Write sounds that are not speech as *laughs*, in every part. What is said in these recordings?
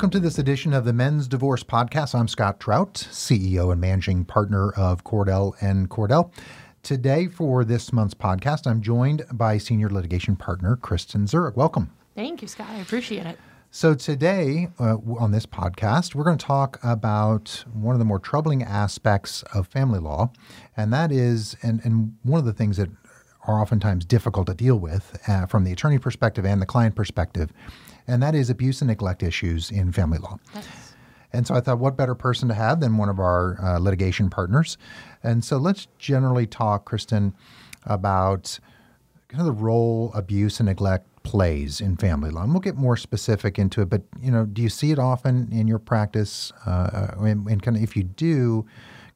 Welcome to this edition of the Men's Divorce Podcast. I'm Scott Trout, CEO and managing partner of Cordell and Cordell. Today, for this month's podcast, I'm joined by senior litigation partner Kristen Zurich. Welcome. Thank you, Scott. I appreciate it. So, today uh, on this podcast, we're going to talk about one of the more troubling aspects of family law, and that is, and, and one of the things that are oftentimes difficult to deal with uh, from the attorney perspective and the client perspective, and that is abuse and neglect issues in family law. And so I thought, what better person to have than one of our uh, litigation partners? And so let's generally talk, Kristen, about kind of the role abuse and neglect plays in family law. And we'll get more specific into it, but you know, do you see it often in your practice? Uh, and, and kind of if you do,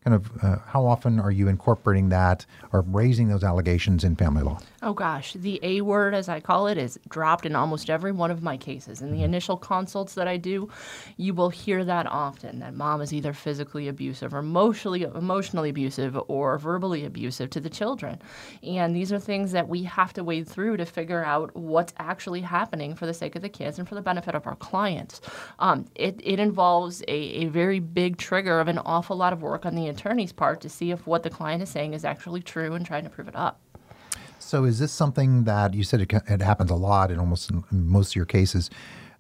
kind of uh, how often are you incorporating that or raising those allegations in family law? Oh gosh, the A word, as I call it, is dropped in almost every one of my cases. In the initial consults that I do, you will hear that often that mom is either physically abusive or emotionally emotionally abusive or verbally abusive to the children. And these are things that we have to wade through to figure out what's actually happening for the sake of the kids and for the benefit of our clients. Um, it, it involves a, a very big trigger of an awful lot of work on the attorney's part to see if what the client is saying is actually true and trying to prove it up. So is this something that you said it, it happens a lot in almost in most of your cases?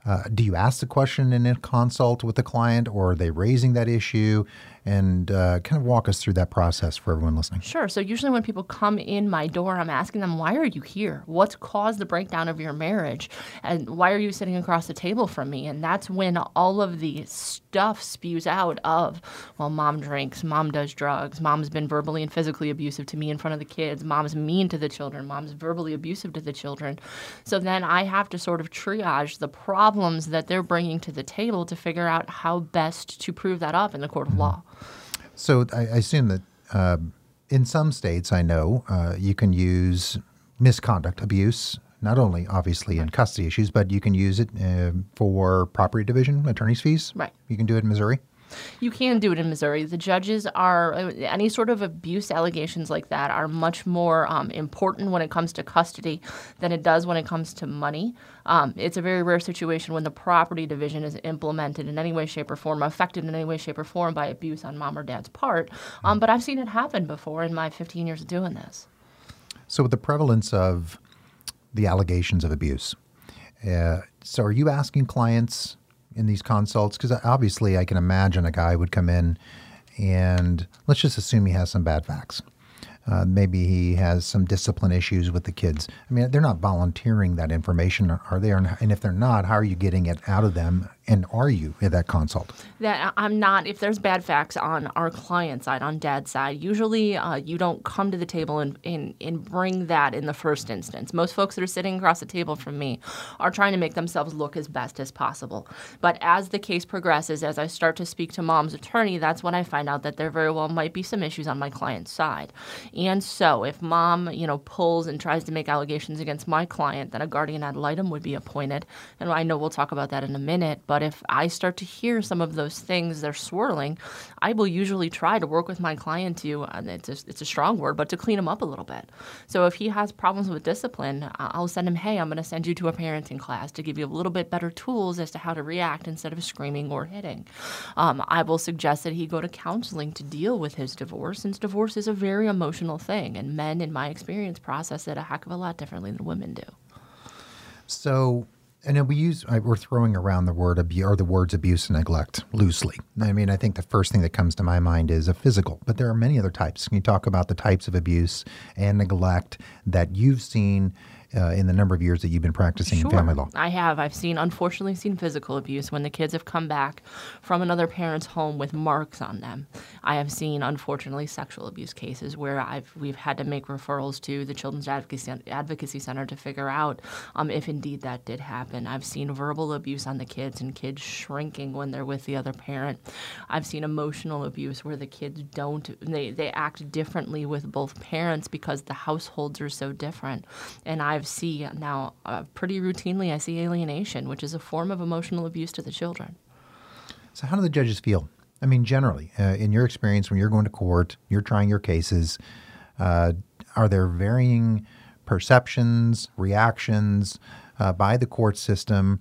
Uh, do you ask the question in a consult with the client, or are they raising that issue? And uh, kind of walk us through that process for everyone listening. Sure. So usually when people come in my door, I'm asking them, why are you here? What's caused the breakdown of your marriage? And why are you sitting across the table from me? And that's when all of the stuff spews out of, well, mom drinks, mom does drugs, mom's been verbally and physically abusive to me in front of the kids, mom's mean to the children, mom's verbally abusive to the children. So then I have to sort of triage the problems that they're bringing to the table to figure out how best to prove that up in the court of law. So I, I assume that uh, in some states, I know uh, you can use misconduct, abuse, not only obviously in custody issues, but you can use it uh, for property division, attorney's fees. Right. You can do it in Missouri. You can do it in Missouri. The judges are, uh, any sort of abuse allegations like that are much more um, important when it comes to custody than it does when it comes to money. Um, it's a very rare situation when the property division is implemented in any way, shape, or form, affected in any way, shape, or form by abuse on mom or dad's part. Um, but I've seen it happen before in my 15 years of doing this. So, with the prevalence of the allegations of abuse, uh, so are you asking clients in these consults? Because obviously, I can imagine a guy would come in and let's just assume he has some bad facts. Uh, maybe he has some discipline issues with the kids. I mean, they're not volunteering that information, are they? And if they're not, how are you getting it out of them? And are you at that consult? that I'm not, if there's bad facts on our client side, on dad's side, usually uh, you don't come to the table and, and, and bring that in the first instance. Most folks that are sitting across the table from me are trying to make themselves look as best as possible. But as the case progresses, as I start to speak to mom's attorney, that's when I find out that there very well might be some issues on my client's side. And so if mom, you know, pulls and tries to make allegations against my client, then a guardian ad litem would be appointed. And I know we'll talk about that in a minute, but if I start to hear some of those things they're swirling, I will usually try to work with my client to, and it's a, it's a strong word, but to clean him up a little bit. So if he has problems with discipline, I'll send him, hey, I'm going to send you to a parenting class to give you a little bit better tools as to how to react instead of screaming or hitting. Um, I will suggest that he go to counseling to deal with his divorce, since divorce is a very emotional thing, and men, in my experience, process it a heck of a lot differently than women do. So, and we use we're throwing around the word abuse or the words abuse and neglect loosely. I mean, I think the first thing that comes to my mind is a physical, but there are many other types. Can you talk about the types of abuse and neglect that you've seen uh, in the number of years that you've been practicing in family law? I have. I've seen, unfortunately, seen physical abuse when the kids have come back from another parent's home with marks on them. I have seen, unfortunately, sexual abuse cases where I've we've had to make referrals to the Children's Advocacy, Advocacy Center to figure out um, if indeed that did happen. I've seen verbal abuse on the kids and kids shrinking when they're with the other parent. I've seen emotional abuse where the kids don't they, they act differently with both parents because the households are so different. And I've see now uh, pretty routinely I see alienation, which is a form of emotional abuse to the children. So, how do the judges feel? I mean, generally, uh, in your experience, when you're going to court, you're trying your cases, uh, are there varying perceptions, reactions uh, by the court system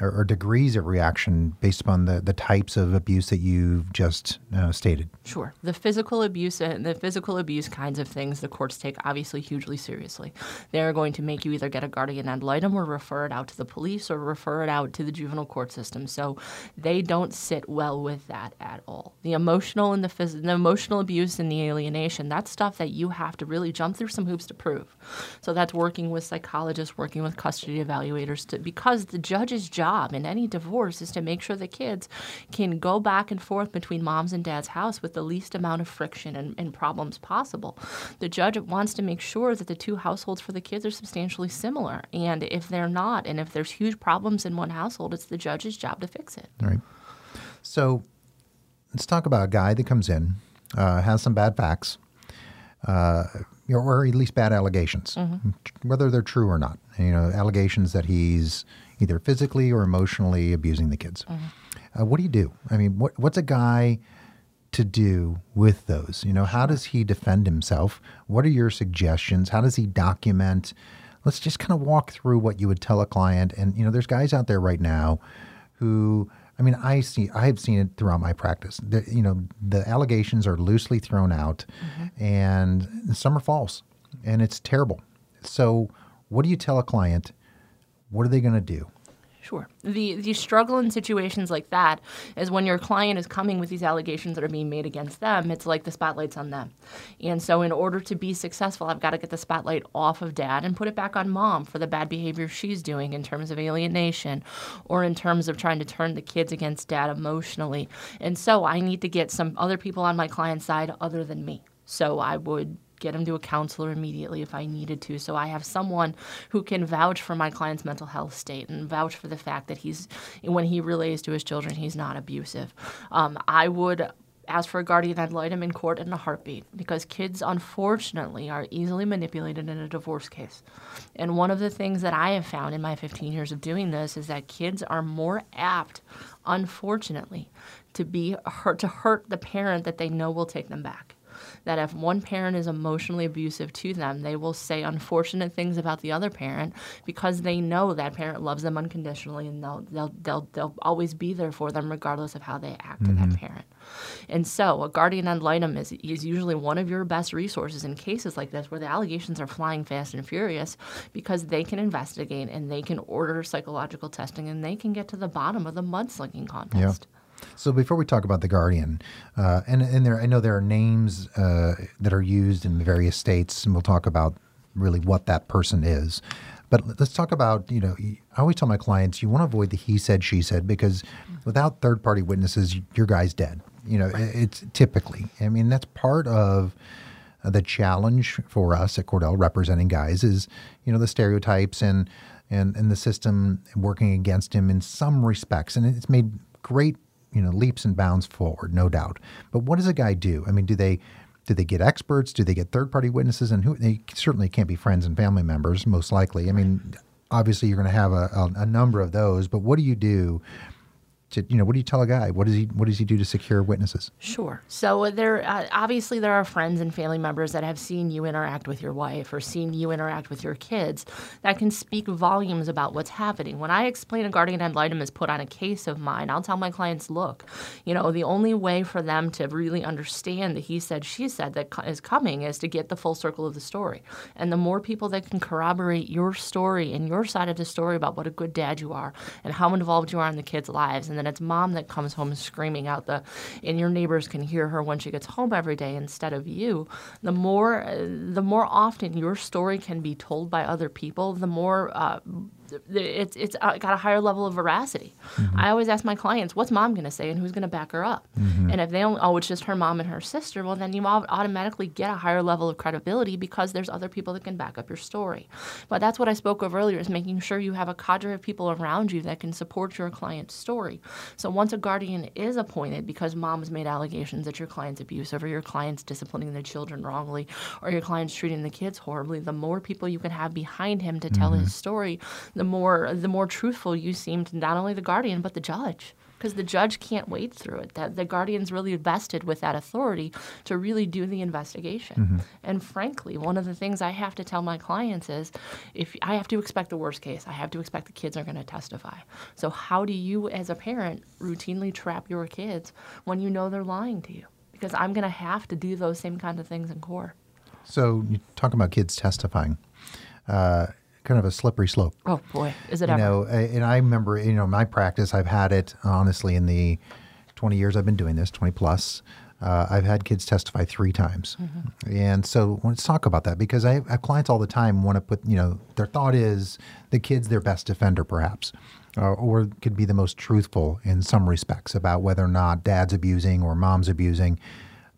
or, or degrees of reaction based upon the, the types of abuse that you've just uh, stated? Sure. The physical abuse and the physical abuse kinds of things the courts take obviously hugely seriously. They're going to make you either get a guardian ad litem or refer it out to the police or refer it out to the juvenile court system. So they don't sit well with that at all. The emotional and the, phys- the emotional abuse and the alienation, that's stuff that you have to really jump through some hoops to prove. So that's working with psychologists, working with custody evaluators to because the judge's job in any divorce is to make sure the kids can go back and forth between mom's and dad's house with the least amount of friction and, and problems possible. The judge wants to make sure that the two households for the kids are substantially similar. And if they're not, and if there's huge problems in one household, it's the judge's job to fix it. All right. So let's talk about a guy that comes in, uh, has some bad facts, uh, or at least bad allegations, whether they're true or not. You know, allegations that he's either physically or emotionally abusing the kids. Uh, what do you do? I mean, what, what's a guy to do with those? You know, how does he defend himself? What are your suggestions? How does he document? Let's just kind of walk through what you would tell a client. And you know, there's guys out there right now who, I mean, I see, I have seen it throughout my practice. The, you know, the allegations are loosely thrown out, and some are false, and it's terrible. So, what do you tell a client? What are they going to do? Sure. The the struggle in situations like that is when your client is coming with these allegations that are being made against them, it's like the spotlight's on them. And so in order to be successful, I've got to get the spotlight off of dad and put it back on mom for the bad behavior she's doing in terms of alienation or in terms of trying to turn the kids against dad emotionally. And so I need to get some other people on my client's side other than me. So I would get him to a counselor immediately if I needed to. So I have someone who can vouch for my client's mental health state and vouch for the fact that he's, when he relays to his children, he's not abusive. Um, I would ask for a guardian ad litem in court in a heartbeat because kids, unfortunately, are easily manipulated in a divorce case. And one of the things that I have found in my 15 years of doing this is that kids are more apt, unfortunately, to be hurt to hurt the parent that they know will take them back that if one parent is emotionally abusive to them, they will say unfortunate things about the other parent because they know that parent loves them unconditionally and they'll they'll they'll, they'll always be there for them regardless of how they act to that mm-hmm. parent. And so, a guardian ad litem is, is usually one of your best resources in cases like this where the allegations are flying fast and furious because they can investigate and they can order psychological testing and they can get to the bottom of the mudslinging contest. So before we talk about the Guardian, uh, and and there I know there are names uh, that are used in various states, and we'll talk about really what that person is. But let's talk about you know I always tell my clients you want to avoid the he said she said because without third party witnesses your guy's dead. You know it's typically I mean that's part of the challenge for us at Cordell representing guys is you know the stereotypes and and and the system working against him in some respects and it's made great you know leaps and bounds forward no doubt. But what does a guy do? I mean do they do they get experts? Do they get third party witnesses? And who they certainly can't be friends and family members most likely. I mean obviously you're going to have a, a, a number of those but what do you do to, you know, what do you tell a guy? What does he What does he do to secure witnesses? Sure. So there, uh, obviously, there are friends and family members that have seen you interact with your wife or seen you interact with your kids that can speak volumes about what's happening. When I explain a guardian ad litem is put on a case of mine, I'll tell my clients, look, you know, the only way for them to really understand the he said, she said that is coming is to get the full circle of the story. And the more people that can corroborate your story and your side of the story about what a good dad you are and how involved you are in the kids' lives, and then it's mom that comes home screaming out the, and your neighbors can hear her when she gets home every day instead of you. The more, the more often your story can be told by other people, the more. Uh, it's it's uh, got a higher level of veracity. Mm-hmm. I always ask my clients, "What's mom going to say, and who's going to back her up?" Mm-hmm. And if they only, oh, it's just her mom and her sister, well, then you automatically get a higher level of credibility because there's other people that can back up your story. But that's what I spoke of earlier: is making sure you have a cadre of people around you that can support your client's story. So once a guardian is appointed because mom's made allegations that your client's abusive or your client's disciplining the children wrongly or your client's treating the kids horribly, the more people you can have behind him to tell his mm-hmm. story, the more the more truthful you seem to not only the guardian but the judge because the judge can't wade through it. That the guardian's really vested with that authority to really do the investigation. Mm-hmm. And frankly, one of the things I have to tell my clients is, if I have to expect the worst case, I have to expect the kids are going to testify. So how do you, as a parent, routinely trap your kids when you know they're lying to you? Because I'm going to have to do those same kind of things in court. So you talk about kids testifying, uh, kind of a slippery slope. Oh boy, is it You ever? know, and I remember, you know, my practice. I've had it honestly in the twenty years I've been doing this, twenty plus. Uh, I've had kids testify three times, and so let's talk about that because I I have clients all the time want to put, you know, their thought is the kid's their best defender, perhaps, uh, or could be the most truthful in some respects about whether or not dad's abusing or mom's abusing,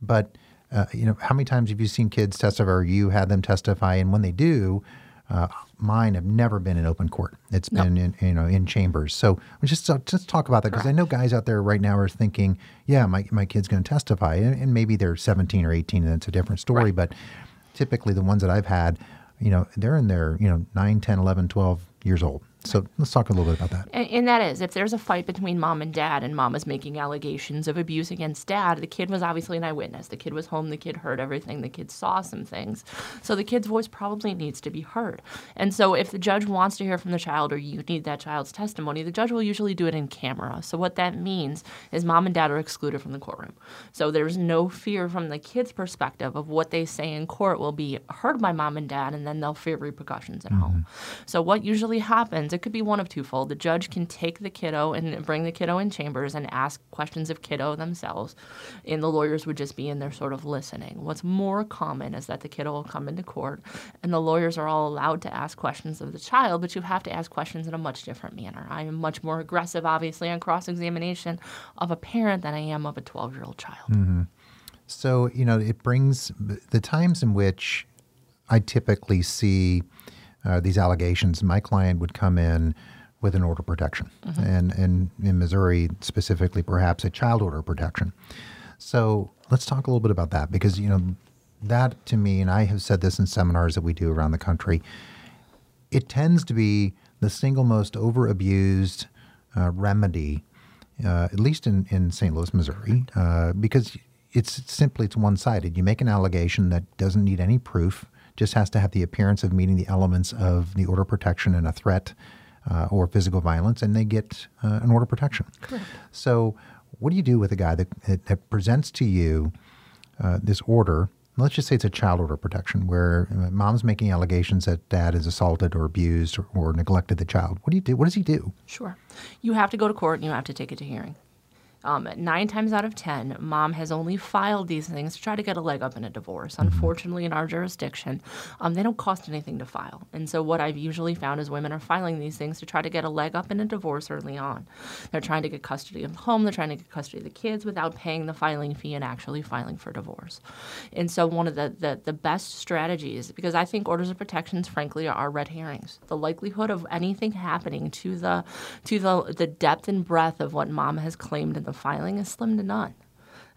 but. Uh, you know, how many times have you seen kids testify, or you had them testify? And when they do, uh, mine have never been in open court. It's been in you know in chambers. So just uh, just talk about that because I know guys out there right now are thinking, yeah, my my kid's going to testify, and, and maybe they're 17 or 18, and it's a different story. But typically, the ones that I've had, you know, they're in their you know 9, 10, 11, 12 years old. So let's talk a little bit about that. And, and that is, if there's a fight between mom and dad, and mom is making allegations of abuse against dad, the kid was obviously an eyewitness. The kid was home. The kid heard everything. The kid saw some things. So the kid's voice probably needs to be heard. And so if the judge wants to hear from the child, or you need that child's testimony, the judge will usually do it in camera. So what that means is mom and dad are excluded from the courtroom. So there's no fear from the kid's perspective of what they say in court will be heard by mom and dad, and then they'll fear repercussions at mm-hmm. home. So what usually happens, it could be one of twofold. The judge can take the kiddo and bring the kiddo in chambers and ask questions of kiddo themselves, and the lawyers would just be in there sort of listening. What's more common is that the kiddo will come into court, and the lawyers are all allowed to ask questions of the child, but you have to ask questions in a much different manner. I am much more aggressive, obviously, on cross examination of a parent than I am of a 12 year old child. Mm-hmm. So, you know, it brings the times in which I typically see uh, these allegations. My client would come in with an order of protection, and, and in Missouri specifically, perhaps a child order of protection. So, let's talk a little bit about that because, you know, that to me, and I have said this in seminars that we do around the country, it tends to be the single most over abused uh, remedy, uh, at least in, in St. Louis, Missouri, uh, because it's simply it's one sided. You make an allegation that doesn't need any proof, just has to have the appearance of meeting the elements of the order protection and a threat uh, or physical violence, and they get uh, an order protection. So, what do you do with a guy that, that, presents to you uh, this order? Let's just say it's a child order protection where uh, mom's making allegations that dad has assaulted or abused or, or neglected the child. What do you do? What does he do? Sure. You have to go to court and you have to take it to hearing. Um, nine times out of ten, mom has only filed these things to try to get a leg up in a divorce. Unfortunately, in our jurisdiction, um, they don't cost anything to file. And so, what I've usually found is women are filing these things to try to get a leg up in a divorce early on. They're trying to get custody of the home, they're trying to get custody of the kids without paying the filing fee and actually filing for divorce. And so, one of the, the, the best strategies, because I think orders of protections, frankly, are red herrings. The likelihood of anything happening to the to the the depth and breadth of what mom has claimed in the filing is slim to none.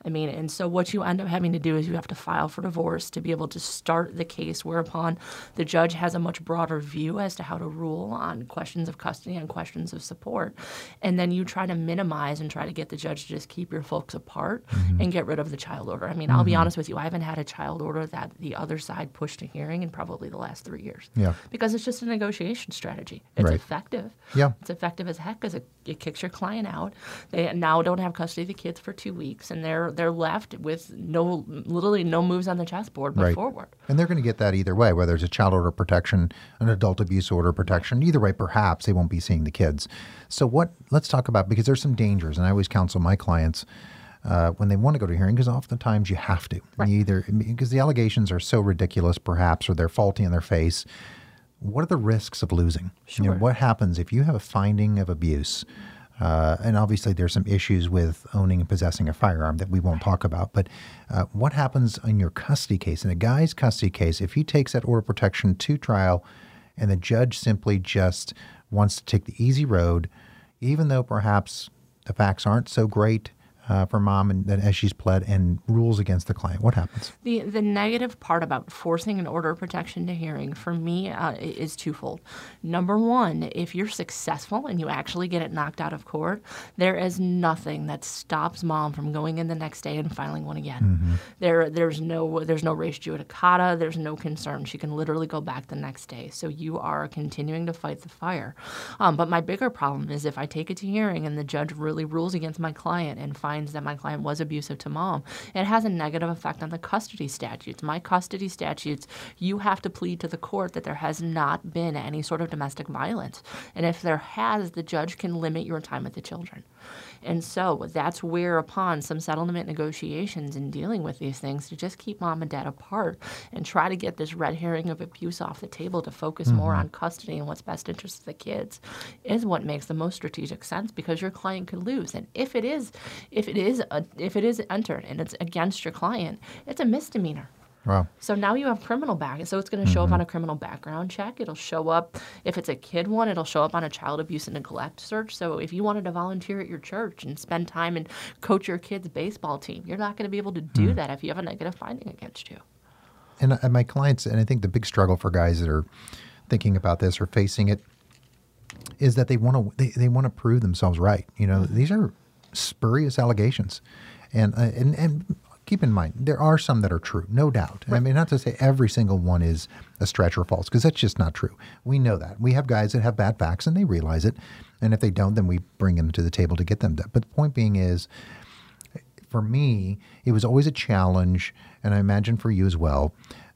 I mean, and so what you end up having to do is you have to file for divorce to be able to start the case, whereupon the judge has a much broader view as to how to rule on questions of custody and questions of support. And then you try to minimize and try to get the judge to just keep your folks apart mm-hmm. and get rid of the child order. I mean, I'll be mm-hmm. honest with you, I haven't had a child order that the other side pushed a hearing in probably the last three years. Yeah. Because it's just a negotiation strategy. It's Right. effective. Yeah. It's effective as heck because it, it kicks your client out. They now don't have custody of the kids for two weeks, and they're they're left with no literally no moves on the chessboard but Right. forward. And they're going to get that either way, whether it's a child order protection, an adult abuse order protection. Either way, perhaps they won't be seeing the kids. So, what? Let's talk about because there's some dangers, and I always counsel my clients uh, when they want to go to hearing, because oftentimes you have to. You either because the allegations are so ridiculous, perhaps, or they're faulty in their face. What are the risks of losing? You know, Sure. what happens if you have a finding of abuse? Uh, and obviously, there's some issues with owning and possessing a firearm that we won't talk about. But uh, what happens in your custody case? In a guy's custody case, if he takes that order of protection to trial and the judge simply just wants to take the easy road, even though perhaps the facts aren't so great, uh, for mom and as she's pled and rules against the client, what happens? The the negative part about forcing an order of protection to hearing for me uh, is twofold. Number one, if you're successful and you actually get it knocked out of court, there is nothing that stops mom from going in the next day and filing one again. Mm-hmm. There there's no there's no res judicata. There's no concern. She can literally go back the next day. So you are continuing to fight the fire. Um, but my bigger problem is if I take it to hearing and the judge really rules against my client and finds that my client was abusive to mom, it has a negative effect on the custody statutes. My custody statutes, you have to plead to the court that there has not been any sort of domestic violence. And if there has, the judge can limit your time with the children. And so that's where, upon some settlement negotiations and dealing with these things, to just keep mom and dad apart and try to get this red herring of abuse off the table to focus mm-hmm. more on custody and what's best interest of the kids is what makes the most strategic sense because your client could lose. And if it is, if it is, a, if it is entered and it's against your client, it's a misdemeanor. Wow. So now you have criminal back. So it's going to show mm-hmm. up on a criminal background check. It'll show up if it's a kid one. It'll show up on a child abuse and neglect search. So if you wanted to volunteer at your church and spend time and coach your kid's baseball team, you're not going to be able to do mm. that if you have a negative finding against you. And, and my clients, and I think the big struggle for guys that are thinking about this or facing it, is that they want to they, they want to prove themselves right. You know, mm-hmm. these are spurious allegations, and uh, and and keep in mind, there are some that are true, no doubt. Right. I mean, not to say every single one is a stretch or false, because that's just not true. We know that. We have guys that have bad facts and they realize it. And if they don't, then we bring them to the table to get them. To, but the point being is, for me, it was always a challenge, and I imagine for you as well,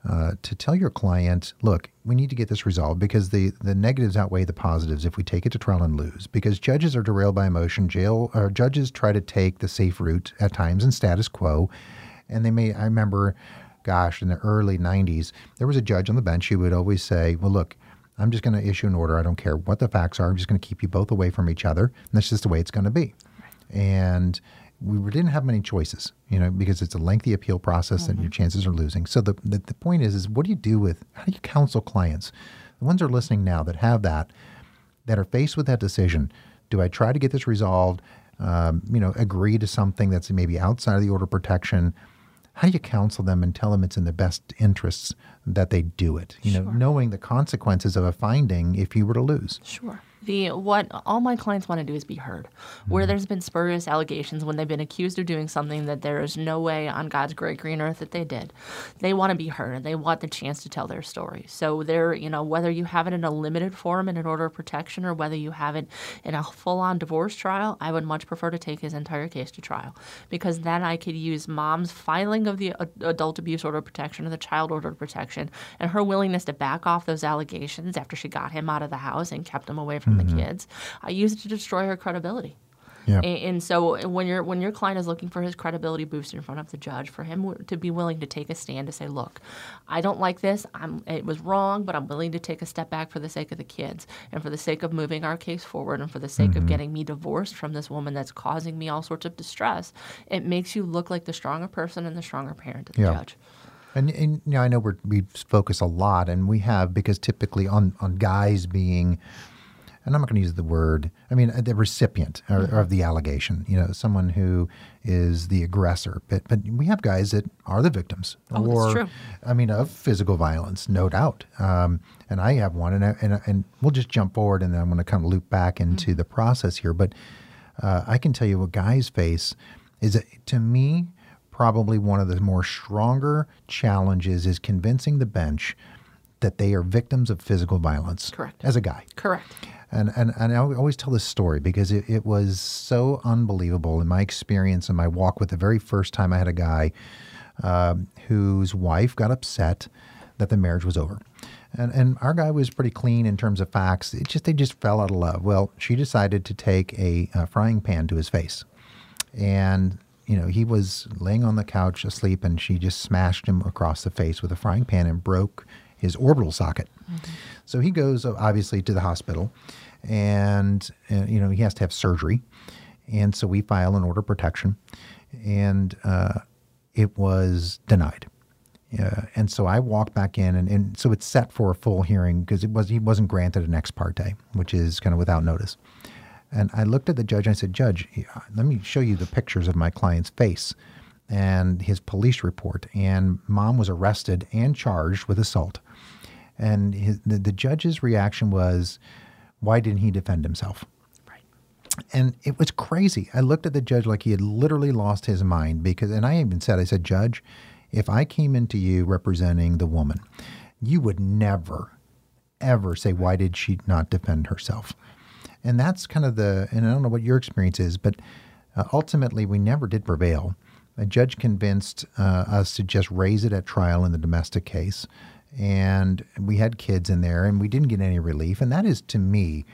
uh, to tell your client, look, we need to get this resolved because the, the negatives outweigh the positives if we take it to trial and lose. Because judges are derailed by emotion. Jail or judges try to take the safe route at times and status quo, and they may, I remember, gosh, in the early 90s, there was a judge on the bench who would always say, well, look, I'm just going to issue an order. I don't care what the facts are. I'm just going to keep you both away from each other. And that's just the way it's going to be. And we didn't have many choices, you know, because it's a lengthy appeal process mm-hmm. and your chances are losing. So the, the, the point is, is what do you do with, how do you counsel clients? The ones that are listening now that have that, that are faced with that decision. Do I try to get this resolved? Um, you know, agree to something that's maybe outside of the order protection? How do you counsel them and tell them it's in their best interests that they do it? You know, knowing the consequences of a finding if you were to lose. Sure the what all my clients want to do is be heard. Where mm-hmm. there's been spurious allegations when they've been accused of doing something that there is no way on God's great green earth that they did, they want to be heard. And they want the chance to tell their story. So they're you know whether you have it in a limited form in an order of protection or whether you have it in a full-on divorce trial, I would much prefer to take his entire case to trial because then I could use mom's filing of the adult abuse order of protection or the child order of protection and her willingness to back off those allegations after she got him out of the house and kept him away from from mm-hmm. the kids. I use it to destroy her credibility. Yeah. And, so when your when your client is looking for his credibility boost in front of the judge, for him to be willing to take a stand to say, "Look, I don't like this. I'm it was wrong, but I'm willing to take a step back for the sake of the kids and for the sake of moving our case forward and for the sake mm-hmm. of getting me divorced from this woman that's causing me all sorts of distress." It makes you look like the stronger person and the stronger parent to the yeah. judge. And, and you know, I know we focus a lot, and we have because typically on on guys being and I'm not going to use the word, I mean, the recipient mm-hmm. of the allegation, you know, someone who is the aggressor. But, but we have guys that are the victims. Oh, or, that's true. I mean, of physical violence, no doubt. Um, and I have one, and, I, and, and we'll just jump forward and then I'm going to kind of loop back into mm-hmm. the process here. But uh, I can tell you what guys face is, that, to me, probably one of the more stronger challenges is convincing the bench that they are victims of physical violence. Correct. As a guy. Correct. And, and, and I always tell this story because it, it was so unbelievable in my experience in my walk with the very first time I had a guy uh, whose wife got upset that the marriage was over. And, and our guy was pretty clean in terms of facts. It just they just fell out of love. Well, she decided to take a, a frying pan to his face, and you know he was laying on the couch asleep, and she just smashed him across the face with a frying pan and broke his orbital socket. Mm-hmm. So he goes obviously to the hospital, and, and, you know he has to have surgery, and so we file an order of protection, and uh, it was denied. Uh, and so I walked back in, and, and so it's set for a full hearing because it was he wasn't granted an ex parte, which is kind of without notice. And I looked at the judge and I said, Judge, let me show you the pictures of my client's face and his police report. And mom was arrested and charged with assault. And his, the, the judge's reaction was, Why didn't he defend himself? and it was crazy. I looked at the judge like he had literally lost his mind because, and I even said, I said, Judge, if I came into you representing the woman, you would never, ever say, why did she not defend herself? And that's kind of the, and I don't know what your experience is, but uh, ultimately we never did prevail. A judge convinced uh, us to just raise it at trial in the domestic case. And we had kids in there and we didn't get any relief. And that is, to me,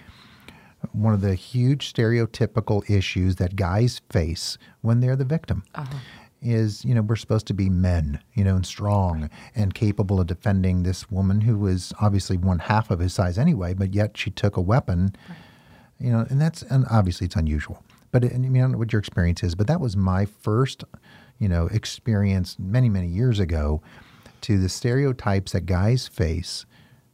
one of the huge stereotypical issues that guys face when they're the victim. Uh-huh. Is, you know, we're supposed to be men, you know, and strong and capable of defending this woman who was obviously one half of his size anyway, but yet she took a weapon, right. you know, and that's, and obviously it's unusual. But it, I mean, I don't know what your experience is, but that was my first, you know, experience many, many years ago to the stereotypes that guys face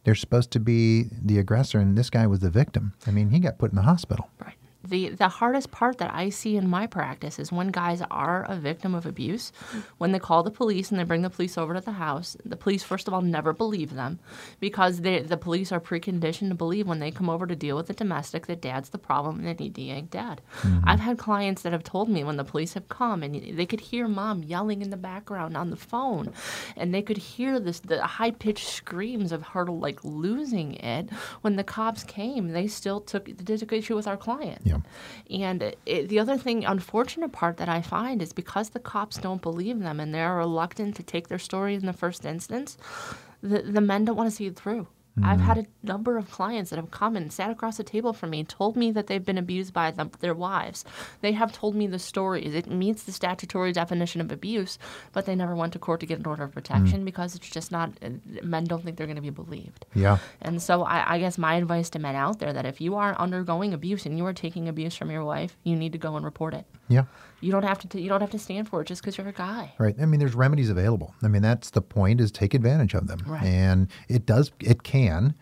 they're supposed to be the aggressor, and this guy was the victim. I mean, he got put in the hospital. Right the the hardest part that I see in my practice is when guys are a victim of abuse, when they call the police and they bring the police over to the house. The police, first of all, never believe them because they, the police are preconditioned to believe when they come over to deal with the domestic that dad's the problem and they need to yank dad. Mm-hmm. I've had clients that have told me when the police have come and they could hear mom yelling in the background on the phone, and they could hear this the high pitched screams of her like losing it. When the cops came, they still took took issue with our client. Yeah. And it, the other thing, unfortunate part that I find is because the cops don't believe them and they're reluctant to take their story in the first instance, the, the men don't want to see it through. Mm-hmm. I've had a number of clients that have come and sat across the table from me, told me that they've been abused by them, their wives. They have told me the stories. It meets the statutory definition of abuse, but they never went to court to get an order of protection mm-hmm. because it's just not, uh, men don't think they're going to be believed. Yeah. And so I, I guess my advice to men out there that if you are undergoing abuse and you are taking abuse from your wife, you need to go and report it. Yeah. You don't have to. T- you don't have to stand for it just because you're a guy. Right. I mean, there's remedies available. I mean, that's the point: is take advantage of them. Right. And it does. It can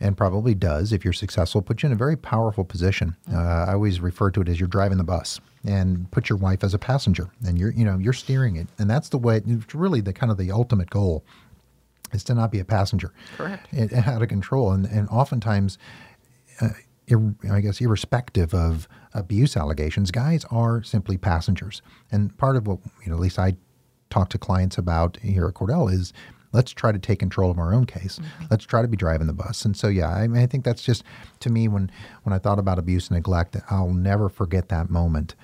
and probably does if you're successful, put you in a very powerful position. Mm-hmm. Uh, I always refer to it as you're driving the bus and put your wife as a passenger and you're you know you're steering it and that's the way it's really the kind of the ultimate goal is to not be a passenger correct it, *laughs* out of control and and oftentimes uh, ir, I guess irrespective of abuse allegations guys are simply passengers and part of what you know at least I talk to clients about here at Cordell is let's try to take control of our own case. Mm-hmm. Let's try to be driving the bus. And so, yeah, I, mean, I think that's just to me when when I thought about abuse and neglect, I'll never forget that moment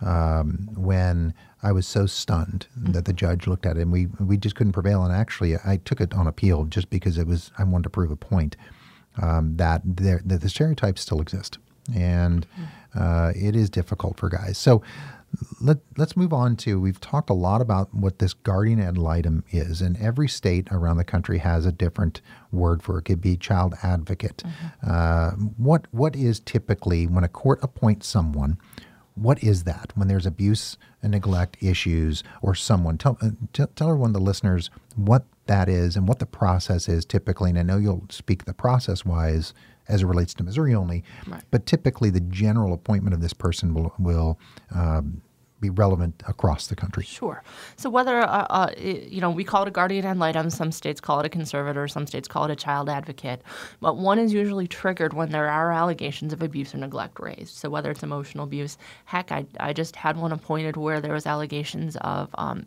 um, when I was so stunned mm-hmm. that the judge looked at it and we we just couldn't prevail. And actually, I took it on appeal just because it was I wanted to prove a point um, that that the stereotypes still exist and mm-hmm. uh, it is difficult for guys. So let, us move on to we've talked a lot about what this guardian ad litem is, and every state around the country has a different word for it. It could be child advocate. Mm-hmm. Uh, what what is typically when a court appoints someone? What is that when there's abuse and neglect issues or someone? Tell uh, tell, tell everyone the listeners what that is and what the process is typically. And I know you'll speak the process wise as it relates to Missouri only. Right. But typically, the general appointment of this person will will um, be relevant across the country. Sure. So whether uh, uh, you know we call it a guardian ad litem, some states call it a conservator, some states call it a child advocate, but one is usually triggered when there are allegations of abuse or neglect raised. So whether it's emotional abuse, heck, I, I just had one appointed where there was allegations of um,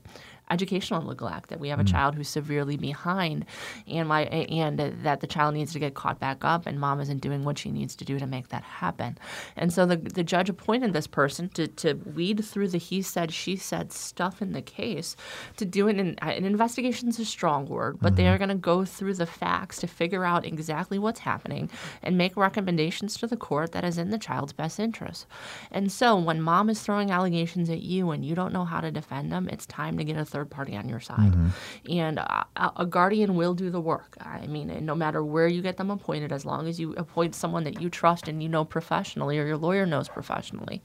educational neglect that we have a mm. child who's severely behind and my and that the child needs to get caught back up and mom isn't doing what she needs to do to make that happen and so the, the judge appointed this person to, to weed through the he said she said stuff in the case to do an, an investigation is a strong word but mm-hmm. they are going to go through the facts to figure out exactly what's happening and make recommendations to the court that is in the child's best interest and so when mom is throwing allegations at you and you don't know how to defend them it's time to get a third third party on your side. Mm-hmm. And a a guardian will do the work. I mean, no matter where you get them appointed, as long as you appoint someone that you trust and you know professionally or your lawyer knows professionally,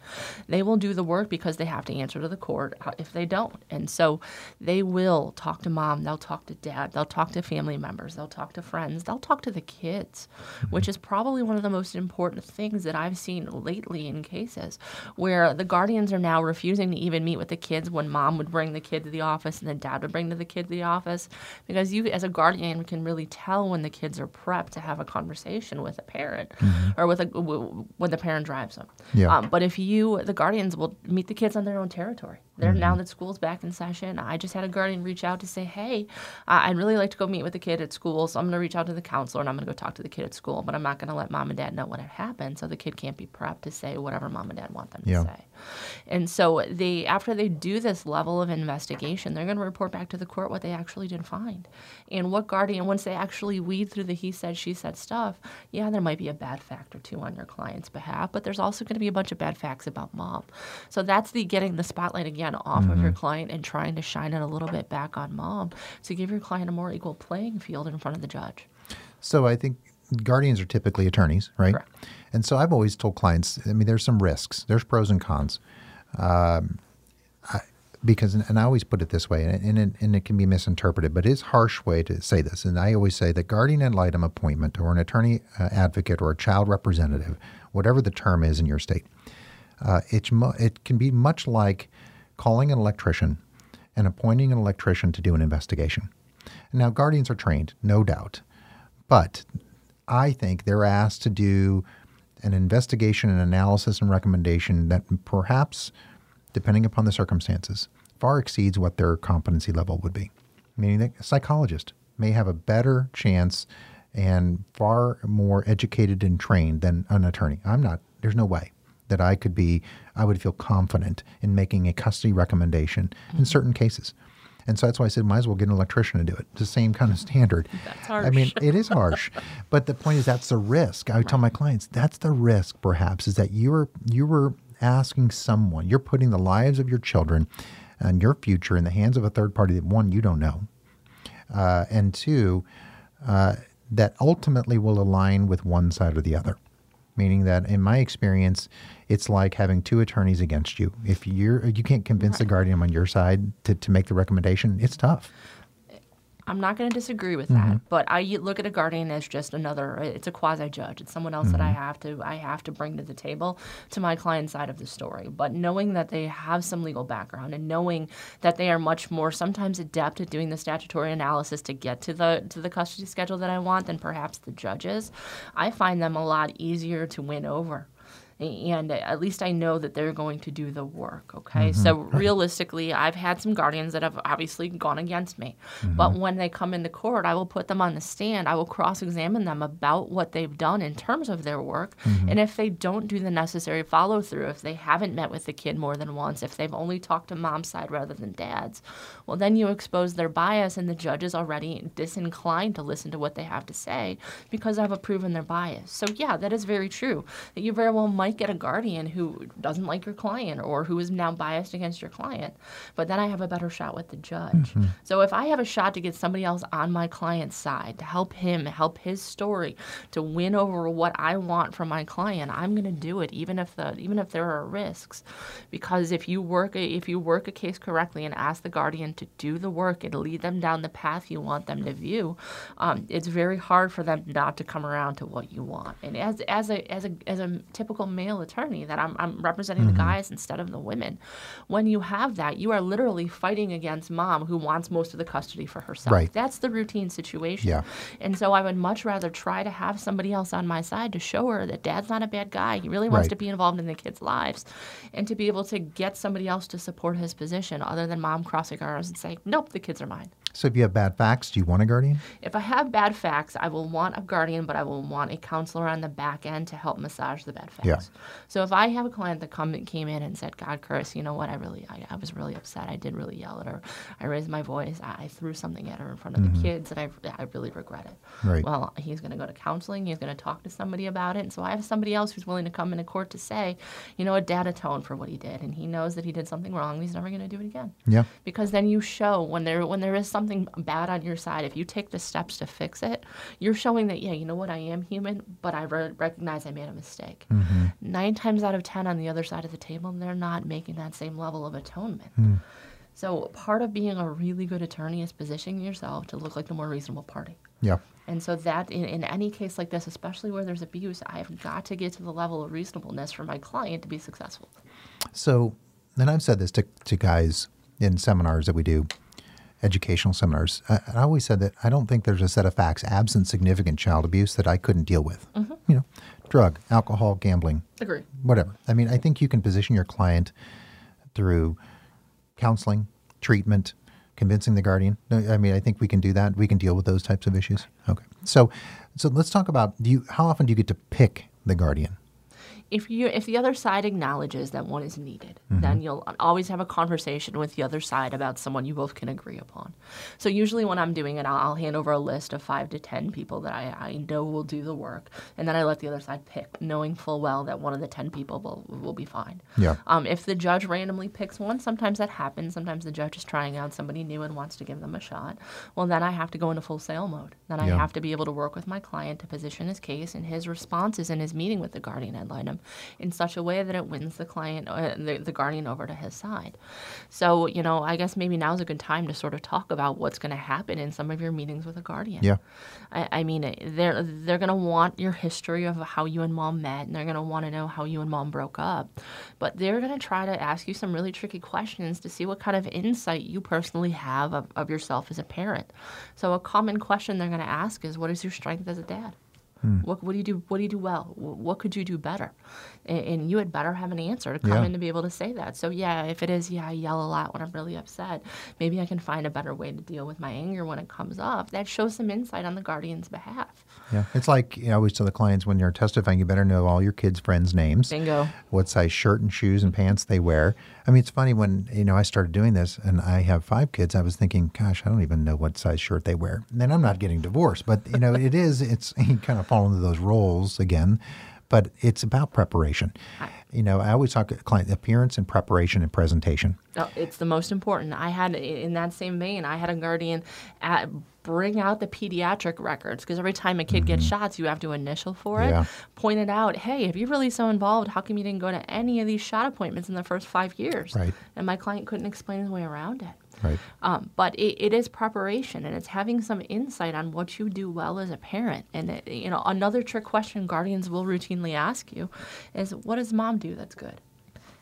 they will do the work because they have to answer to the court uh, if they don't. And so they will talk to mom, they'll talk to dad, they'll talk to family members, they'll talk to friends, they'll talk to the kids, which is probably one of the most important things that I've seen lately in cases where the guardians are now refusing to even meet with the kids when mom would bring the kid to the office and the dad would bring to the kid to the office because you as a guardian can really tell when the kids are prepped to have a conversation with a parent or with a w- when the parent drives them. Yeah. Um, but if you the guardians will meet the kids on their own territory. They're now that school's back in session. I just had a guardian reach out to say, "Hey, uh, I'd really like to go meet with the kid at school, so I'm going to reach out to the counselor and I'm going to go talk to the kid at school, but I'm not going to let mom and dad know what had happened, so the kid can't be prepped to say whatever mom and dad want them to say." And so they after they do this level of investigation, they're going to report back to the court what they actually did find. And what guardian once they actually weed through the he said she said stuff, yeah, there might be a bad fact or two on your client's behalf, but there's also going to be a bunch of bad facts about mom. So that's the getting the spotlight again off of your client and trying to shine it a little bit back on mom to give your client a more equal playing field in front of the judge. So I think guardians are typically attorneys, right? Correct. And so I've always told clients, I mean, there's some risks, there's pros and cons. Um, I, because, and I always put it this way, and it, and, it, and it can be misinterpreted, but it's a harsh way to say this. And I always say that guardian ad litem appointment or an attorney uh, advocate or a child representative, whatever the term is in your state, uh, it can be much like calling an electrician and appointing an electrician to do an investigation. Now, guardians are trained, no doubt, but I think they're asked to do an investigation and analysis and recommendation that perhaps, depending upon the circumstances, far exceeds what their competency level would be. Meaning that a psychologist may have a better chance and far more educated and trained than an attorney. I'm not, there's no way that I could be, I would feel confident in making a custody recommendation in certain cases. And so that's why I said, might as well get an electrician to do it. It's the same kind of standard. *laughs* That's harsh. I mean, it is harsh, *laughs* but the point is that's the risk. I would tell my clients that's the risk. Perhaps is that you were you were asking someone, you're putting the lives of your children and your future in the hands of a third party that one you don't know, uh, and two uh, that ultimately will align with one side or the other. Meaning that, in my experience, it's like having two attorneys against you. If you're you can't convince the guardian on your side to, to make the recommendation, it's tough. I'm not going to disagree with Mm-hmm. that, but I look at a guardian as just another. It's a quasi judge. It's someone else that I Mm-hmm. have to I have to bring to the table to my client's side of the story. But knowing that they have some legal background and knowing that they are much more sometimes adept at doing the statutory analysis to get to the to the custody schedule that I want than perhaps the judges, I find them a lot easier to win over and at least I know that they're going to do the work. Okay, so mm-hmm. realistically, I've had some guardians that have obviously gone against me, mm-hmm. but when they come into court, I will put them on the stand. I will cross-examine them about what they've done in terms of their work, mm-hmm. and if they don't do the necessary follow-through, if they haven't met with the kid more than once, if they've only talked to mom's side rather than dad's, well, then you expose their bias, and the judge is already disinclined to listen to what they have to say because I've proven their bias. So yeah, that is very true. That you very well might get a guardian who doesn't like your client or who is now biased against your client, but then I have a better shot with the judge. So if I have a shot to get somebody else on my client's side to help him, help his story, to win over what I want from my client, I'm going to do it, even if the even if there are risks, because if you work a, if you work a case correctly and ask the guardian to do the work and lead them down the path you want them to view, um, it's very hard for them not to come around to what you want. And as as a as a as a typical male attorney that I'm I'm representing the mm-hmm. guys instead of the women, when you have that, you are literally fighting against mom who wants most of the custody for herself. Right. That's the routine situation. Yeah. And so I would much rather try to have somebody else on my side to show her that dad's not a bad guy. He really wants Right. to be involved in the kids' lives and to be able to get somebody else to support his position other than mom crossing her arms and saying, nope, the kids are mine. So if you have bad facts, do you want a guardian? If I have bad facts, I will want a guardian, but I will want a counselor on the back end to help massage the bad facts. Yeah. So if I have a client that come came in and said, "God, Chris, you know what? I really, I, I was really upset. I did really yell at her. I raised my voice. I, I threw something at her in front of the kids, and I, I really regret it." Mm-hmm. Right. Well, he's going to go to counseling. He's going to talk to somebody about it. And so I have somebody else who's willing to come into court to say, you know, a dad atoned for what he did, and he knows that he did something wrong. He's never going to do it again Yeah. because then you show when there when there is something bad on your side if you take the steps to fix it you're showing that yeah you know what i am human but i re- recognize i made a mistake. Mm-hmm. Nine times out of ten on the other side of the table they're not making that same level of atonement. Hmm. So part of being a really good attorney is positioning yourself to look like the more reasonable party. Yeah. and so that in, in any case like this especially where there's abuse i've got to get to the level of reasonableness for my client to be successful. So, and I've said this to, to guys in seminars that we do, educational seminars. I, I always said that I don't think there's a set of facts absent significant child abuse that I couldn't deal with. Mm-hmm. You know, drug, alcohol, gambling, agree whatever. I mean, I think you can position your client through counseling, treatment, convincing the guardian. I mean, I think we can do that. We can deal with those types of issues. Okay. So, so let's talk about do you how often do you get to pick the guardian? If you if the other side acknowledges that one is needed, then you'll always have a conversation with the other side about someone you both can agree upon. So usually when I'm doing it, I'll, I'll hand over a list of five to ten people that I, I know will do the work, and then I let the other side pick, knowing full well that one of the ten people will will be fine. Yeah. Um, if the judge randomly picks one, sometimes that happens. Sometimes the judge is trying out somebody new and wants to give them a shot. Well, then I have to go into full sale mode. Then I Yeah. have to be able to work with my client to position his case and his responses in his meeting with the guardian ad litem in such a way that it wins the client, uh, the, the guardian over to his side. So, you know, I guess maybe now's a good time to sort of talk about what's going to happen in some of your meetings with a guardian. Yeah. I, I mean, they're they're gonna want your history of how you and mom met, and they're gonna want to know how you and mom broke up. But they're gonna try to ask you some really tricky questions to see what kind of insight you personally have of, of yourself as a parent. So a common question they're gonna ask is, "What is your strength as a dad? What, what do you do? What do you do well? What could you do better?" And, and you had better have an answer to come Yeah. in to be able to say that. So yeah, if it is, yeah, I yell a lot when I'm really upset. Maybe I can find a better way to deal with my anger when it comes up. That shows some insight on the guardian's behalf. Yeah. It's like you know, I always tell the clients when you're testifying, you better know all your kids' friends' names. Bingo. what size shirt and shoes and pants they wear. I mean, it's funny when you know I started doing this, and I have five kids. I was thinking, gosh, I don't even know what size shirt they wear. And I'm not getting divorced, but you know, it is. It's *laughs* you kind of fall into those roles again. But it's about preparation. You know, I always talk client appearance and preparation and presentation. No, it's the most important. I had, in that same vein, I had a guardian at, bring out the pediatric records because every time a kid gets shots, you have to initial for it. Mm-hmm. Yeah. Pointed out, hey, if you're really so involved, how come you didn't go to any of these shot appointments in the first five years? Right. And my client couldn't explain his way around it. Right. Um, but it, it is preparation and it's having some insight on what you do well as a parent. And it, you know, another trick question guardians will routinely ask you is, "What does mom do that's good?"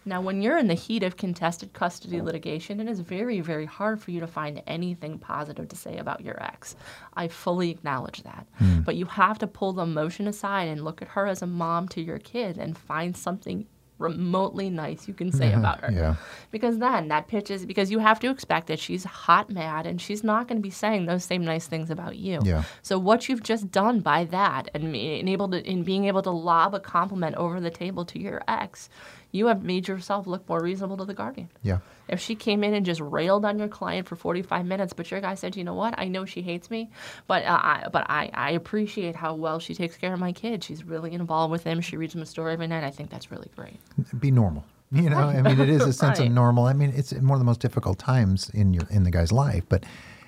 Now, when you're in the heat of contested custody litigation, it is very, very hard for you to find anything positive to say about your ex. I fully acknowledge that. But you have to pull the emotion aside and look at her as a mom to your kid and find something remotely nice you can say mm-hmm. about her Yeah. because then that pitches because you have to expect that she's hot mad and she's not going to be saying those same nice things about you Yeah. so what you've just done by that and in able to in being able to lob a compliment over the table to your ex you have made yourself look more reasonable to the guardian Yeah. if she came in and just railed on your client for 45 minutes, but your guy said, you know what, I know she hates me, but uh, I, but I, I appreciate how well she takes care of my kid. She's really involved with him. She reads him a story every night. I think that's really great. be normal. You know, I mean, it is a sense *laughs* Right. of normal. I mean, it's one of the most difficult times in your in the guy's life, but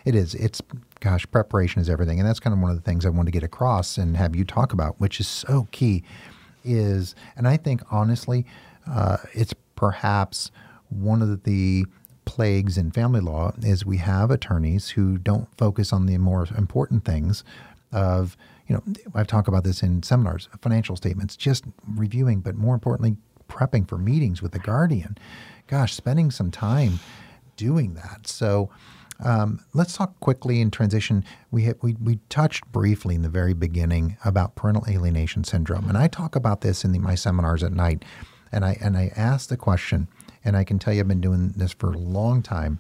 it is. It's gosh, preparation is everything, and that's kind of one of the things I want to get across and have you talk about, which is so key. Is and I think honestly, uh, it's perhaps one of the plagues in family law is we have attorneys who don't focus on the more important things of you know I've talked about this in seminars financial statements just reviewing but more importantly prepping for meetings with the guardian gosh spending some time doing that so um, let's talk quickly in transition. We, we we touched briefly in the very beginning about parental alienation syndrome, and I talk about this in the, my seminars at night. And I and I ask the question, and I can tell you I've been doing this for a long time.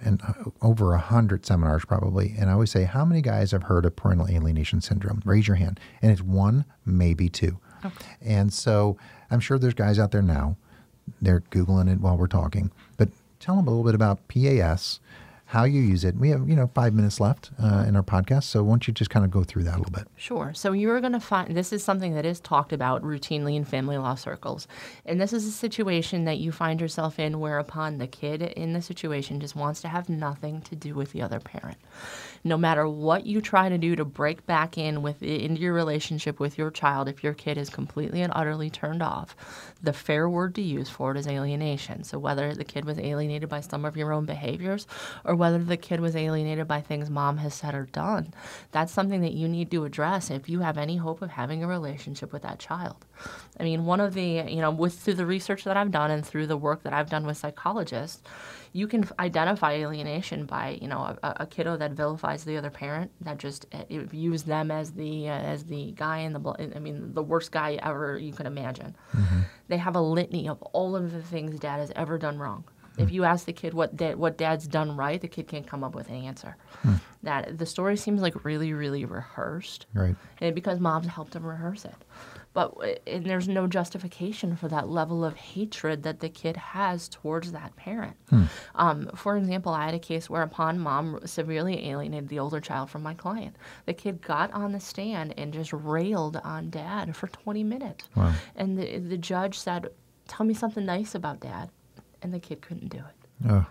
and uh, over a hundred seminars probably, and I always say, how many guys have heard of parental alienation syndrome? Raise your hand, and it's one, maybe two. Okay. And so I'm sure there's guys out there now. They're googling it while we're talking, but tell them a little bit about PAS, how you use it. We have you know five minutes left uh, in our podcast, so why don't you just kind of go through that a little bit? Sure. So you're going to find this is something that is talked about routinely in family law circles. And this is a situation that you find yourself in whereupon the kid in the situation just wants to have nothing to do with the other parent. No matter what you try to do to break back in with into your relationship with your child, if your kid is completely and utterly turned off, the fair word to use for it is alienation. So whether the kid was alienated by some of your own behaviors or whether the kid was alienated by things mom has said or done, that's something that you need to address if you have any hope of having a relationship with that child. I mean, one of the, you know, with through the research that I've done and through the work that I've done with psychologists, you can identify alienation by, you know, a, a kiddo that vilifies the other parent, that just uh, views them as the uh, as the guy in the, I mean, the worst guy ever you can imagine. Mm-hmm. They have a litany of all of the things dad has ever done wrong. If you ask the kid what dad, what dad's done right, the kid can't come up with an answer. Hmm. That the story seems like really, really rehearsed, right? And because mom's helped him rehearse it but and there's no justification for that level of hatred that the kid has towards that parent. Hmm. Um, for example, I had a case where upon mom severely alienated the older child from my client. The kid got on the stand and just railed on dad for 20 minutes. Wow. And the, the judge said, Tell me something nice about dad. And the kid couldn't do it. Oh.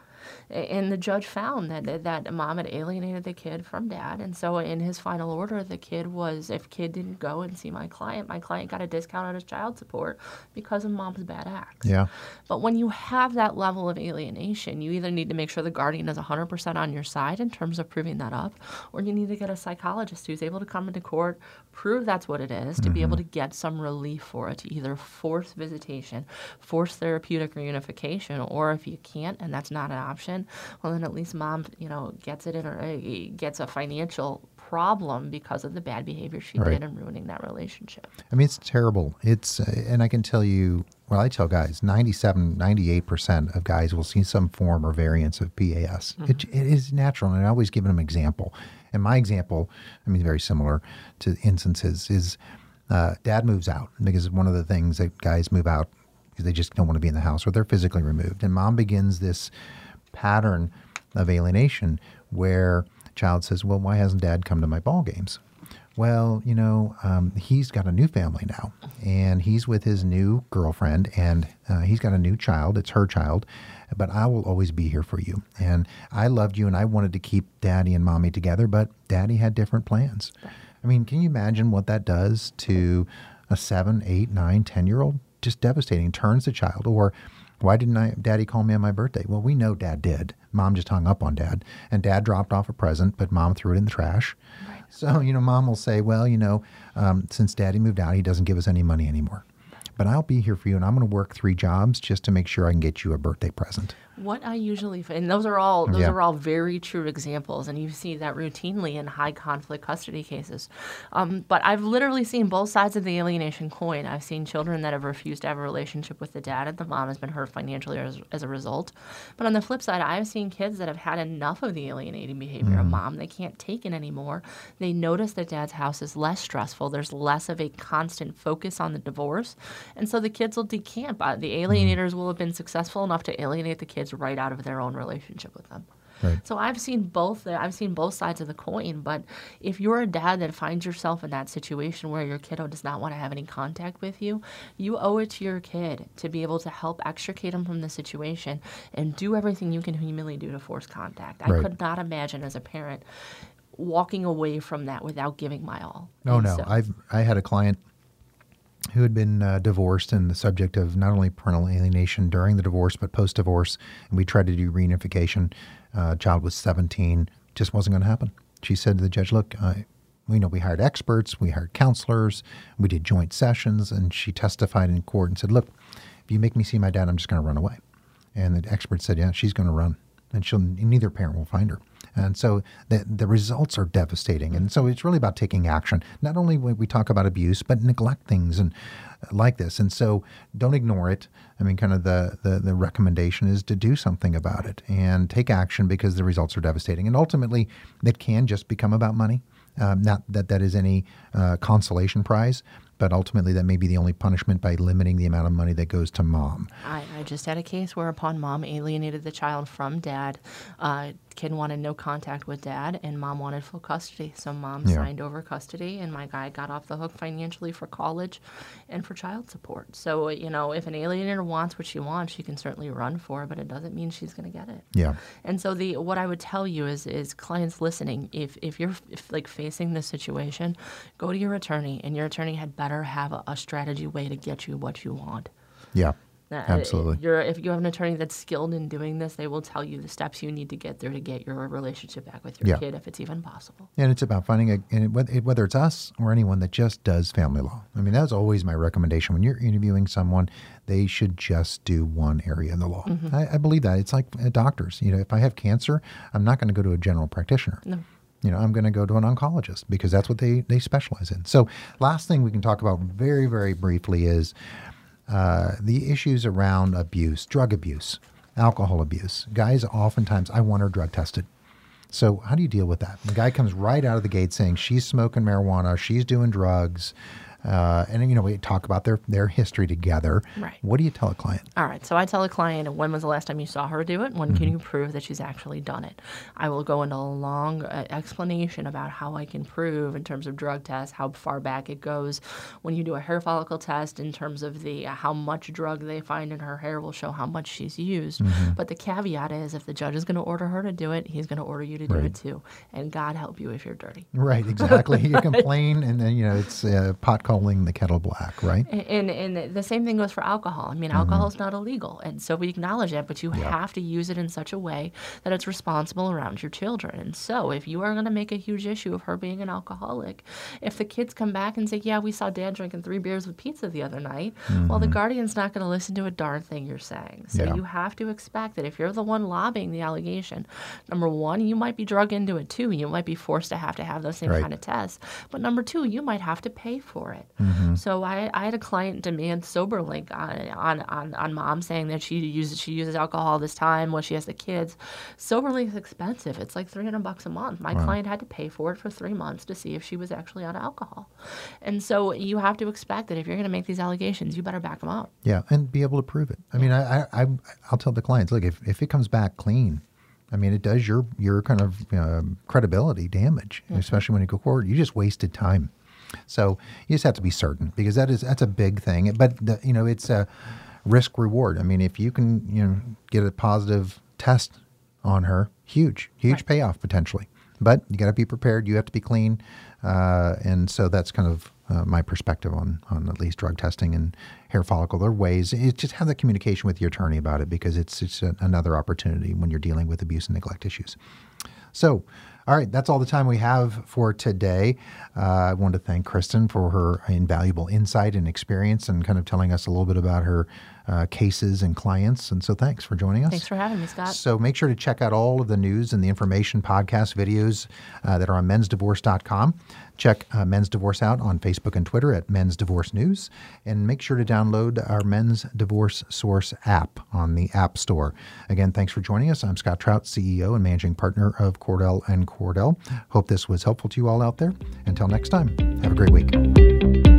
And the judge found that that mom had alienated the kid from dad, and so in his final order, the kid was if kid didn't go and see my client, my client got a discount on his child support because of mom's bad acts. Yeah. But when you have that level of alienation, you either need to make sure the guardian is 100% on your side in terms of proving that up, or you need to get a psychologist who's able to come into court, prove that's what it is, to mm-hmm. be able mm-hmm. to get some relief for it, to either force visitation, force therapeutic reunification, or if you can't and that's not an option well, then at least mom, you know, gets it in her, uh, gets a financial problem because of the bad behavior she right. did and ruining that relationship. I mean, it's terrible. It's, uh, and I can tell you, well, I tell guys 97, 98% of guys will see some form or variance of PAS. Mm-hmm. It, it is natural. And I always give them an example. And my example, I mean, very similar to instances, is uh, dad moves out because one of the things that guys move out because they just don't want to be in the house or they're physically removed. And mom begins this pattern of alienation where child says, "Well, why hasn't Dad come to my ball games?" Well, you know, um, he's got a new family now, and he's with his new girlfriend, and uh, he's got a new child. It's her child, but I will always be here for you. And I loved you, and I wanted to keep Daddy and Mommy together, but Daddy had different plans. I mean, can you imagine what that does to a seven, eight, nine, ten year old? Just devastating. Turns the child, or why didn't I, Daddy call me on my birthday? Well, we know Dad did. Mom just hung up on Dad, and Dad dropped off a present, but Mom threw it in the trash. Right. So you know, Mom will say, "Well, you know, um, since Daddy moved out, he doesn't give us any money anymore." But I'll be here for you, and I'm going to work three jobs just to make sure I can get you a birthday present. What I usually and those are all those yeah. are all very true examples, and you see that routinely in high conflict custody cases. Um, but I've literally seen both sides of the alienation coin. I've seen children that have refused to have a relationship with the dad, and the mom has been hurt financially as, as a result. But on the flip side, I've seen kids that have had enough of the alienating behavior mm. of mom. They can't take it anymore. They notice that dad's house is less stressful. There's less of a constant focus on the divorce, and so the kids will decamp. Uh, the alienators mm. will have been successful enough to alienate the kids kids right out of their own relationship with them. Right. So I've seen both. I've seen both sides of the coin. But if you're a dad that finds yourself in that situation where your kiddo does not want to have any contact with you, you owe it to your kid to be able to help extricate him from the situation and do everything you can humanly do to force contact. I could not imagine as a parent walking away from that without giving my all. No, no. So, I've I had a client who had been uh, divorced and the subject of not only parental alienation during the divorce but post divorce. And we tried to do reunification. Uh, child was 17, just wasn't going to happen. She said to the judge, "Look, we know we hired experts, we hired counselors, we did joint sessions." And she testified in court and said, "Look, if you make me see my dad, I'm just going to run away." And the expert said, "Yeah, she's going to run, and she'll neither parent will find her." And so the, the results are devastating. And so it's really about taking action, not only when we talk about abuse, but neglect things and uh, like this. And so don't ignore it. I mean, kind of the, the, the recommendation is to do something about it and take action because the results are devastating. And ultimately, it can just become about money. Um, not that that is any uh, consolation prize, but ultimately that may be the only punishment by limiting the amount of money that goes to mom. I, I just had a case where upon mom alienated the child from dad. Uh, kid wanted no contact with dad, and mom wanted full custody. So mom Yeah. signed over custody, and my guy got off the hook financially for college and for child support. So, you know, if an alienator wants what she wants, she can certainly run for it, but it doesn't mean she's going to get it. Yeah. And so the what I would tell you is is clients listening, if if you're if like facing this situation, go to your attorney and your attorney had better have a, a strategy way to get you what you want. Yeah. Absolutely. You're, if you have an attorney that's skilled in doing this, they will tell you the steps you need to get there to get your relationship back with your Yeah. kid, if it's even possible. And it's about finding a, whether- it's us or anyone that just does family law. I mean, that's always my recommendation. When you're interviewing someone, they should just do one area of the law. I, I believe that. It's like uh, doctors. You know, if I have cancer, I'm not going to go to a general practitioner. No. You know, I'm going to go to an oncologist because that's what they, they specialize in. So, last thing we can talk about very, very briefly is uh, the issues around abuse, drug abuse, alcohol abuse. Guys, oftentimes, I want her drug tested. So, how do you deal with that? The guy comes right out of the gate saying she's smoking marijuana, she's doing drugs, uh, and you know we talk about their their history together. Right. What do you tell a client? All right. So I tell a client, when was the last time you saw her do it? When Mm-hmm. can you prove that she's actually done it? I will go into a long uh, explanation about how I can prove in terms of drug tests, how far back it goes. When you do a hair follicle test, in terms of the uh, how much drug they find in her hair will show how much she's used. Mm-hmm. But the caveat is, if the judge is going to order her to do it, he's going to order you to do Right. it too. And God help you if you're dirty. Right, *laughs* exactly. you complain, and then you know it's uh, pot calling the kettle black. Right. And, and the same thing goes for alcohol. I mean, alcohol is not illegal, and so we acknowledge that, but you Mm-hmm. Have to use it in such a way that it's responsible around your children. And so, if you are going to make a huge issue of her being an alcoholic, if the kids come back and say, "Yeah, we saw Dad drinking three beers with pizza the other night," well, the guardian's not going to listen to a darn thing you're saying. So Mm-hmm. Yeah. you have to expect that if you're the one lobbying the allegation, number one, you might be drug into it too. You might be forced to have to have those same Right. kind of tests. But number two, you might have to pay for it. Mm-hmm. So I, I had a client demand SoberLink on, on, on, on mom saying that she uses she uses alcohol this time while she has the kids. SoberLink is expensive. It's like 300 bucks a month. My client had to pay for it for three months to see if she was actually on alcohol. And so you have to expect that if you're going to make these allegations, you better back them up. Yeah, and be able to prove it. I mean, I, I, I'll tell the clients, look, if, if it comes back clean, I mean, it does your your kind of um, credibility damage, especially when you go forward. You just wasted time. So you just have to be certain because that is that's a big thing. But the, you know, it's a risk reward. I mean, if you can you know get a positive test on her, huge, huge Right. payoff potentially. But you got to be prepared. You have to be clean, uh, and so that's kind of uh, my perspective on on at least drug testing and hair follicle. There are ways. It's just have that communication with your attorney about it because it's it's a, another opportunity when you're dealing with abuse and neglect issues. So, all right, that's all the time we have for today. Uh, I want to thank Kristen for her invaluable insight and experience and kind of telling us a little bit about her uh, cases and clients. And so, thanks for joining us. Thanks for having me, Scott. So make sure to check out all of the news and the information podcast videos uh, that are on mensdivorce.com. Check uh, Men's Divorce out on Facebook and Twitter at Men's Divorce News. And make sure to download our Men's Divorce Source app on the App Store. Again, thanks for joining us. I'm Scott Trout, CEO and managing partner of Cordell and Cordell. Hope this was helpful to you all out there. Until next time, have a great week.